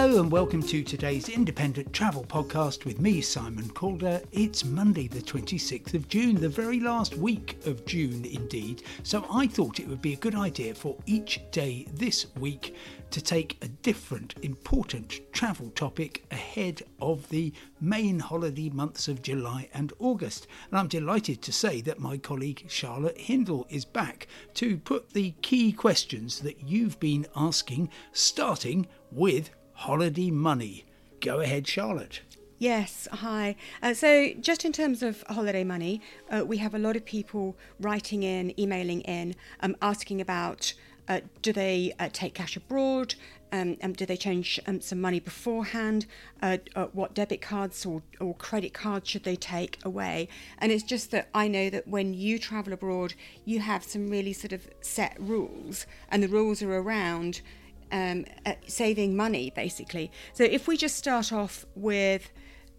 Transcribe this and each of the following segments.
Hello and welcome to today's independent travel podcast with me, Simon Calder. It's Monday, the 26th of June, the very last week of June indeed. So I thought it would be a good idea for each day this week to take a different important travel topic ahead of the main holiday months of July and August. And I'm delighted to say that my colleague Charlotte Hindle is back to put the key questions that you've been asking, starting with holiday money. Go ahead, Charlotte. Yes, hi. Uh, so, just in terms of holiday money, uh, we have a lot of people writing in, emailing in, um, asking about uh, do they uh, take cash abroad? Um, um, do they change um, some money beforehand? Uh, uh, what debit cards or, or credit cards should they take away? And it's just that I know that when you travel abroad, you have some really sort of set rules, and the rules are around um, uh, saving money, basically. So if we just start off with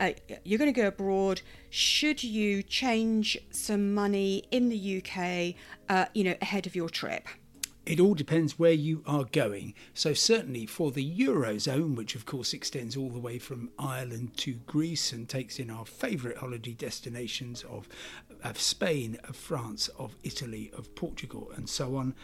uh, you're going to go abroad. Should you change some money in the UK, uh, you know, ahead of your trip? It all depends where you are going. So, certainly for the Eurozone, which of course extends all the way from Ireland to Greece and takes in our favourite holiday destinations of, of Spain, of France, of Italy, of Portugal, and so on,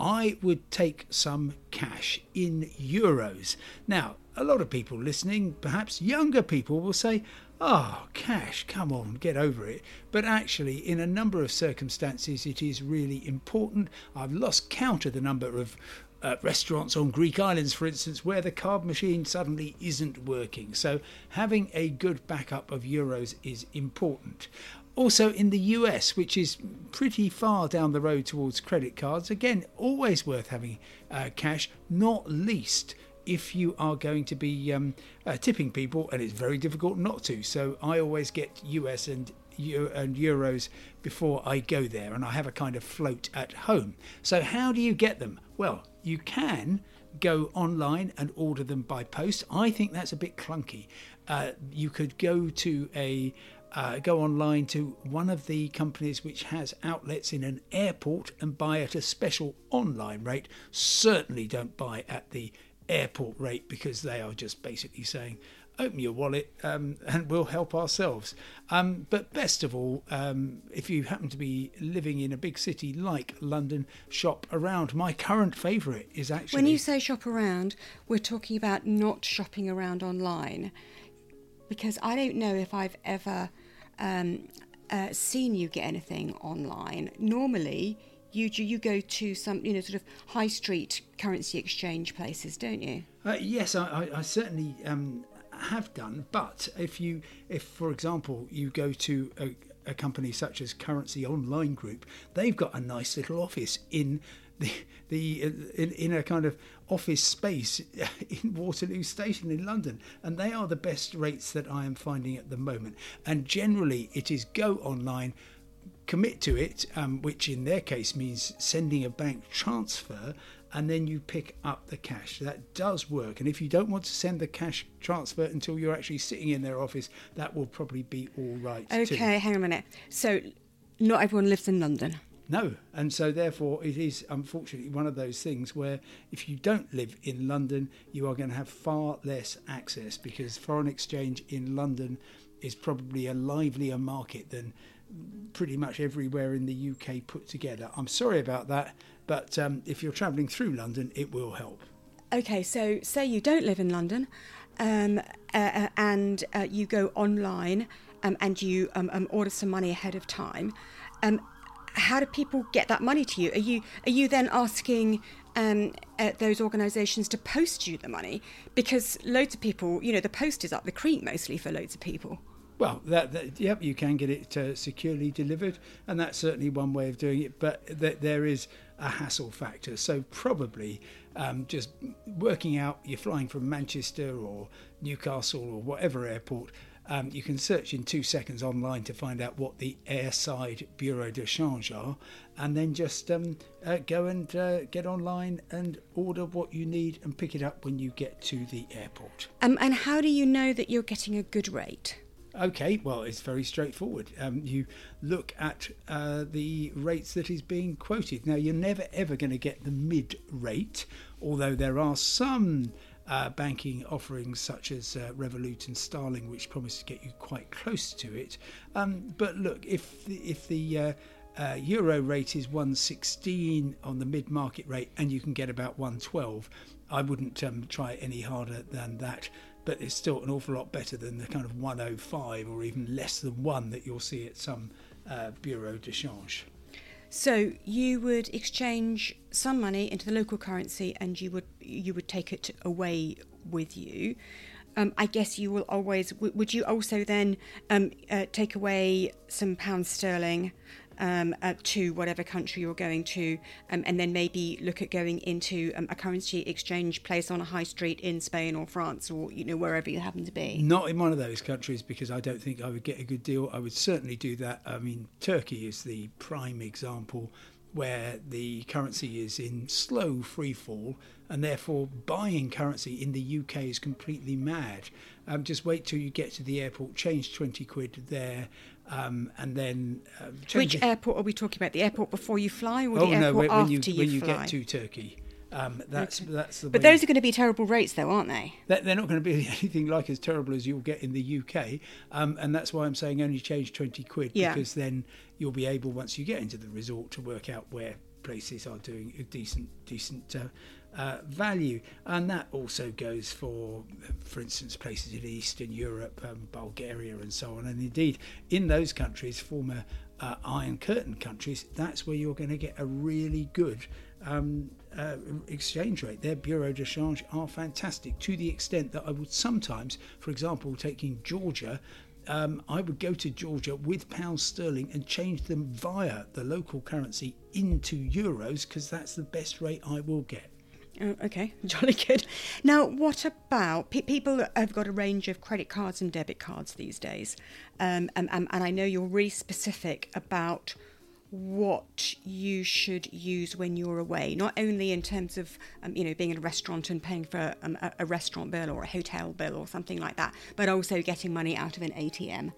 I would take some cash in euros. Now, a lot of people listening, perhaps younger people, will say, Oh, cash, come on, get over it. But actually, in a number of circumstances, it is really important. I've lost count of the number of uh, restaurants on Greek islands, for instance, where the card machine suddenly isn't working. So, having a good backup of euros is important. Also, in the US, which is pretty far down the road towards credit cards, again, always worth having uh, cash, not least if you are going to be um, uh, tipping people, and it's very difficult not to. So I always get US and and euros before I go there, and I have a kind of float at home. So how do you get them? Well, you can go online and order them by post. I think that's a bit clunky. Uh, you could go to a uh, go online to one of the companies which has outlets in an airport and buy at a special online rate. Certainly don't buy at the airport rate because they are just basically saying, open your wallet um, and we'll help ourselves. Um, but best of all, um, if you happen to be living in a big city like London, shop around. My current favourite is actually. When you say shop around, we're talking about not shopping around online because I don't know if I've ever um, uh, seen you get anything online. Normally, you you go to some you know sort of high street currency exchange places, don't you? Uh, yes, I, I certainly um, have done. But if you, if for example, you go to a, a company such as Currency Online Group, they've got a nice little office in the the in, in, a kind of office space in Waterloo Station in London, and they are the best rates that I am finding at the moment. And generally, it is go online, commit to it, um, which in their case means sending a bank transfer. And then you pick up the cash. That does work. And if you don't want to send the cash transfer until you're actually sitting in their office, that will probably be all right. Okay, too. hang on a minute. So, not everyone lives in London. No, and so therefore it is unfortunately one of those things where if you don't live in London, you are going to have far less access because foreign exchange in London is probably a livelier market than pretty much everywhere in the UK put together. I'm sorry about that, but um, if you're travelling through London, it will help. Okay, so say you don't live in London um, uh, uh and uh, you go online um, and you um, um, order some money ahead of time. How do people get that money to you? Are you are you then asking um, uh, those organisations to post you the money? Because loads of people, you know, the post is up the creek mostly for loads of people. Well, that, that yep, you can get it uh, securely delivered, and that's certainly one way of doing it. But th- there is a hassle factor, so probably um, just working out you're flying from Manchester or Newcastle or whatever airport um, you can search in two seconds online to find out what the airside bureau de change are, and then just um, uh, go and uh, get online and order what you need and pick it up when you get to the airport. Um, and how do you know that you're getting a good rate? Okay, well, it's very straightforward. Um, you look at uh, the rates that is being quoted. Now, you're never ever going to get the mid rate, although there are some uh, banking offerings such as uh, Revolut and Starling, which promise to get you quite close to it. Um, but look, if the, if the uh, uh, euro rate is 116 on the mid market rate and you can get about 112, I wouldn't um, try any harder than that. But it's still an awful lot better than the kind of 105 or even less than one that you'll see at some uh, bureau de change. So you would exchange some money into the local currency, and you would you would take it away with you. Um, I guess you will always. would you also then um, uh, take away some pounds sterling um, uh, to whatever country you're going to, um, and then maybe look at going into um, a currency exchange place on a high street in Spain or France or you know wherever you happen to be. Not in one of those countries because I don't think I would get a good deal. I would certainly do that. I mean, Turkey is the prime example where the currency is in slow free fall and therefore buying currency in the UK is completely mad. Um, just wait till you get to the airport, change 20 quid there, um, and then. Um, Which airport are we talking about? The airport before you fly or oh, the airport no, when, after you, you, when you fly? get to Turkey. Um, that's okay. that's the. But those are going to be terrible rates, though, aren't they? They're, they're not going to be anything like as terrible as you'll get in the UK, um, and that's why I'm saying only change twenty quid yeah. because then you'll be able once you get into the resort to work out where places are doing a decent decent uh, uh, value, and that also goes for, for instance, places in Eastern Europe, um, Bulgaria, and so on. And indeed, in those countries, former uh, Iron Curtain countries, that's where you're going to get a really good um, uh, exchange rate. Their bureau de change are fantastic to the extent that I would sometimes, for example, taking Georgia. Um, I would go to Georgia with pounds sterling and change them via the local currency into euros because that's the best rate I will get. Oh, okay, jolly good. Now, what about pe- people have got a range of credit cards and debit cards these days? Um, and, and, and I know you're really specific about what you should use when you're away, not only in terms of um, you know being in a restaurant and paying for um, a, a, restaurant bill or a hotel bill or something like that, but also getting money out of an ATM.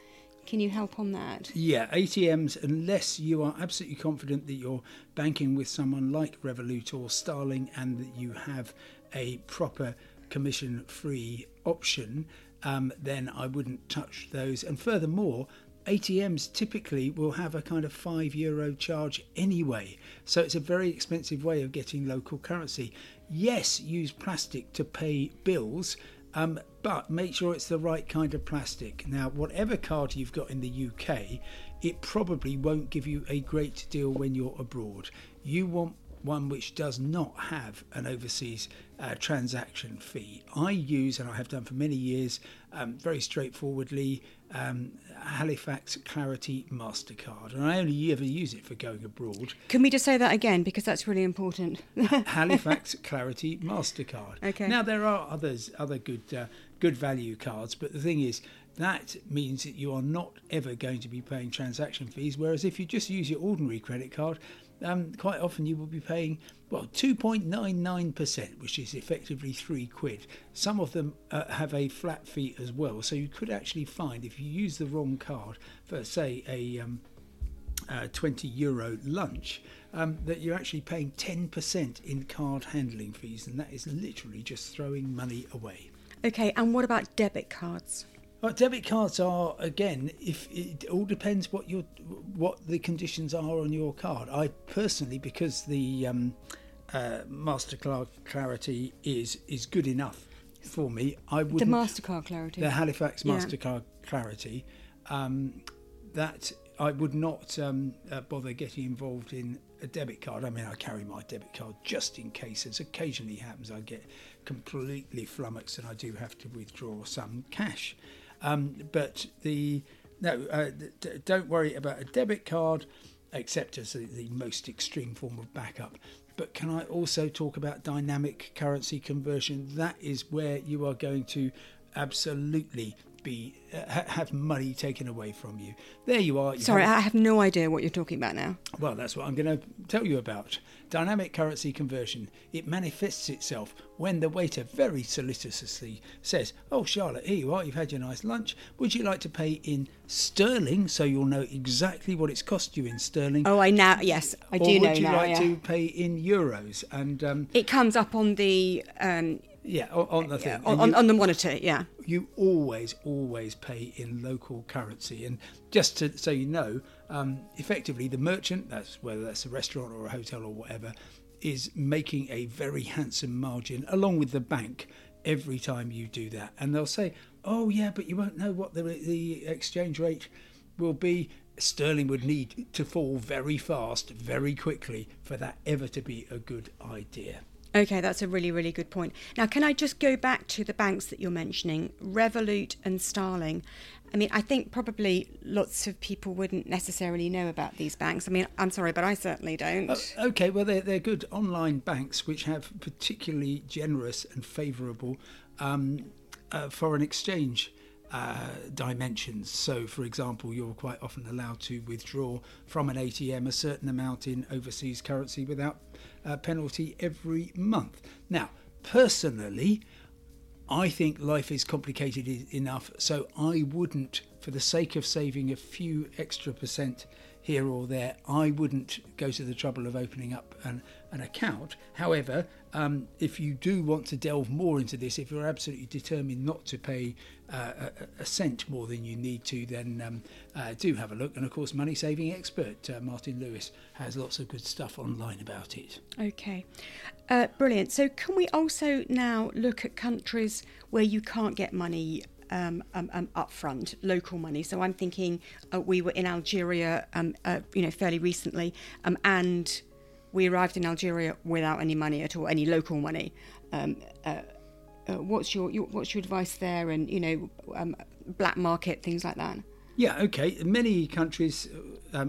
Can you help on that? Yeah, ATMs, unless you are absolutely confident that you're banking with someone like Revolut or Starling and that you have a proper commission free option, um, then I wouldn't touch those. And furthermore, ATMs typically will have a kind of five euro charge anyway, so it's a very expensive way of getting local currency. Yes, use plastic to pay bills, um, but make sure it's the right kind of plastic. Now, whatever card you've got in the UK, it probably won't give you a great deal when you're abroad. You want one which does not have an overseas uh, transaction fee. I use, and I have done for many years, um, very straightforwardly, um, Halifax Clarity MasterCard. And I only ever use it for going abroad. Can we just say that again? Because that's really important. Halifax Clarity MasterCard. Okay. Now, there are others, other good, uh, good value cards, but the thing is, that means that you are not ever going to be paying transaction fees. Whereas if you just use your ordinary credit card, um, quite often you will be paying well 2.99%, which is effectively three quid. Some of them uh, have a flat fee as well, so you could actually find if you use the wrong card for say a um, uh, 20 euro lunch, um, that you're actually paying 10% in card handling fees, and that is literally just throwing money away. Okay, and what about debit cards? Debit cards are again. If it all depends what your what the conditions are on your card. I personally, because the um, uh, Mastercard Clarity is is good enough for me. I would the Mastercard Clarity, the Halifax Mastercard yeah. Clarity. Um, that I would not um, uh, bother getting involved in a debit card. I mean, I carry my debit card just in case, as occasionally happens, I get completely flummoxed and I do have to withdraw some cash. Um, but the no, uh, d- don't worry about a debit card, except as the, the most extreme form of backup. But can I also talk about dynamic currency conversion? That is where you are going to absolutely be uh, have money taken away from you. There you are. You Sorry, have, I have no idea what you're talking about now. Well, that's what I'm going to tell you about. Dynamic currency conversion. It manifests itself when the waiter very solicitously says, "Oh, Charlotte, here you are. You've had your nice lunch. Would you like to pay in sterling so you'll know exactly what it's cost you in sterling?" Oh, I now yes, I do know now. Would you like yeah. to pay in euros? And um, it comes up on the. Um, Yeah, on, the thing. on, on, you- on the monitor. Yeah. you always, always pay in local currency. And just to, so you know, um, effectively, the merchant, that's whether that's a restaurant or a hotel or whatever, is making a very handsome margin along with the bank every time you do that. And they'll say, "Oh yeah, but you won't know what the the exchange rate will be." Sterling would need to fall very fast, very quickly for that ever to be a good idea. Okay, that's a really, really good point. Now, can I just go back to the banks that you're mentioning, Revolut and Starling? I mean, I think probably lots of people wouldn't necessarily know about these banks. I mean, I'm sorry, but I certainly don't. Uh, okay, well, they're, they're good online banks which have particularly generous and favourable um, uh, foreign exchange uh, dimensions. So, for example, you're quite often allowed to withdraw from an ATM a certain amount in overseas currency without uh, penalty every month. Now, personally, I think life is complicated enough, so I wouldn't, for the sake of saving a few extra percent here or there, I wouldn't go to the trouble of opening up an, an account. However, um, if you do want to delve more into this, if you're absolutely determined not to pay uh, a, a cent more than you need to, then um, uh, do have a look. And of course, money saving expert uh, Martin Lewis has lots of good stuff online about it. Okay, uh, brilliant. So, can we also now look at countries where you can't get money um, um, um, upfront, local money? So, I'm thinking uh, we were in Algeria, um, uh, you know, fairly recently, um, and we arrived in Algeria without any money at all, any local money. Uh, uh, what's your, your what's your advice there? And you know, black market things like that. Yeah, okay. Many countries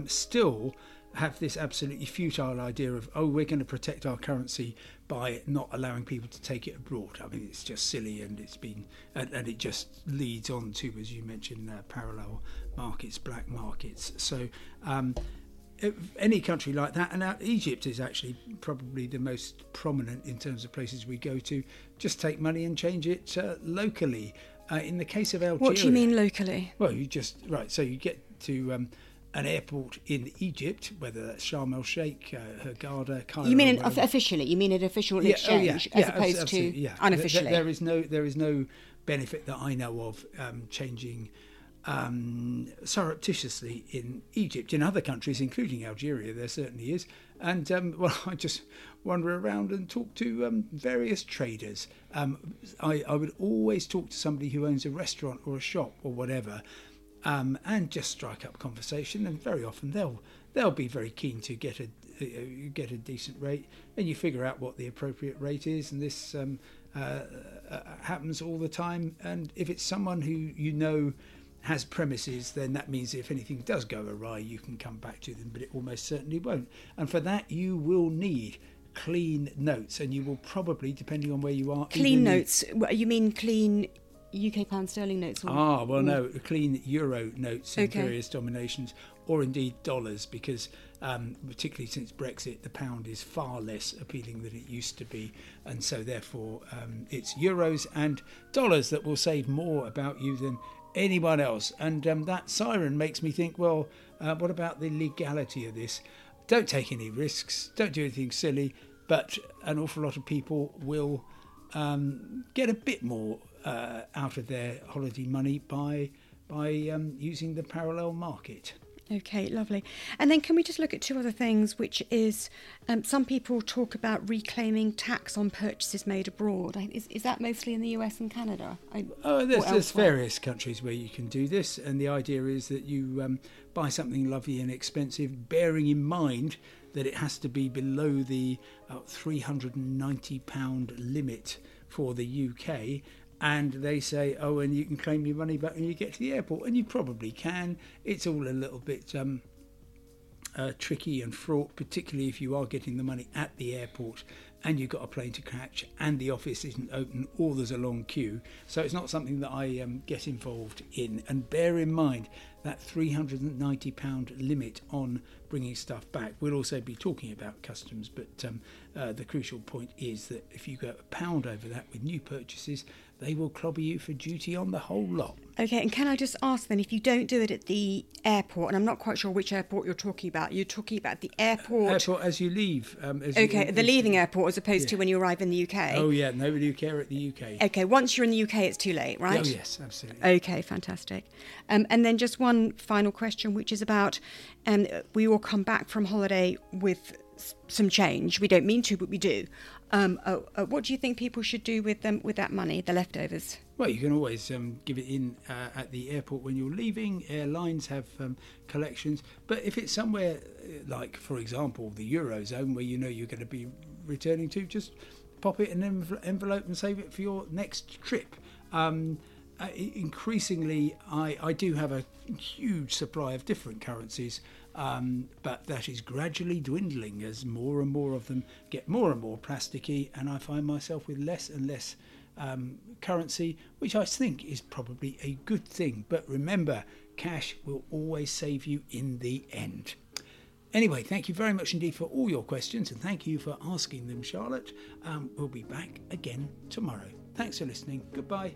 still have this absolutely futile idea of, oh, we're going to protect our currency by not allowing people to take it abroad. I mean, it's just silly and it's been, and, and it just leads on to, as you mentioned, uh, parallel markets, black markets. So, um, any country like that, and now Egypt is actually probably the most prominent in terms of places we go to, just take money and change it uh, locally. Uh, in the case of Algeria, What do you mean locally? well, you just right. So you get to um, an airport in Egypt, whether that's Sharm el Sheikh, uh, Hurghada, Cairo. You mean an, officially? You mean an official Yeah, oh, exchange yeah, as yeah, opposed to yeah. There- there- unofficially? there is no there is no benefit that I know of um, changing um, surreptitiously in Egypt. In other countries, including Algeria, there certainly is. And um, well, I just wander around and talk to um, various traders. Um, I, I would always talk to somebody who owns a restaurant or a shop or whatever, um, and just strike up conversation. And very often they'll they'll be very keen to get a uh, get a decent rate, and you figure out what the appropriate rate is. And this um, uh, uh, happens all the time. And if it's someone who you know has premises, then that means if anything does go awry, you can come back to them, but it almost certainly won't. And for that, you will need clean notes, and you will probably, depending on where you are, clean notes. You mean clean UK pound sterling notes? Or, Ah, well, or- no, clean euro notes in Okay. various denominations, or indeed dollars, because um, particularly since Brexit, the pound is far less appealing than it used to be, and so therefore um, it's euros and dollars that will save more about you than anyone else. And um, that siren makes me think, well, uh, what about the legality of this? Don't take any risks, don't do anything silly, but an awful lot of people will um, get a bit more uh, out of their holiday money by by um, using the parallel market. Okay, lovely. And then can we just look at two other things, which is um, some people talk about reclaiming tax on purchases made abroad. Is, is that mostly in the US and Canada? I, Oh, there's, there's various countries where you can do this, and the idea is that you um, buy something lovely and expensive, bearing in mind that it has to be below the uh, 390 pound limit for the UK. And they say, oh, and you can claim your money back when you get to the airport, and you probably can. It's all a little bit um, uh, tricky and fraught, particularly if you are getting the money at the airport and you've got a plane to catch and the office isn't open or there's a long queue. So it's not something that I um, get involved in. And bear in mind that £390 limit on bringing stuff back. We'll also be talking about customs, but um, uh, the crucial point is that if you go a pound over that with new purchases, they will clobber you for duty on the whole lot. Okay, and can I just ask then, if you don't do it at the airport, and I'm not quite sure which airport you're talking about, you're talking about the airport. Airport as you leave. Um, as okay, you, the leaving airport as opposed to when you arrive in the UK. Oh yeah, nobody will care at the UK. Okay, once you're in the UK, it's too late, right? Oh yes, absolutely. Okay, fantastic. Um, and then just one final question, which is about um, we all come back from holiday with some change. We don't mean to, but we do. Um, uh, uh, what do you think people should do with them with that money, the leftovers? Well, you can always um, give it in uh, at the airport when you're leaving. Airlines have um, collections, but if it's somewhere uh, like, for example, the eurozone, where you know you're going to be returning to, just pop it in an env- envelope and save it for your next trip. Um, increasingly, I, I do have a huge supply of different currencies, um, but that is gradually dwindling as more and more of them get more and more plasticky, and I find myself with less and less um, currency, which I think is probably a good thing. But remember, cash will always save you in the end. Anyway, thank you very much indeed for all your questions and thank you for asking them, Charlotte. Um, we'll be back again tomorrow. Thanks for listening. Goodbye.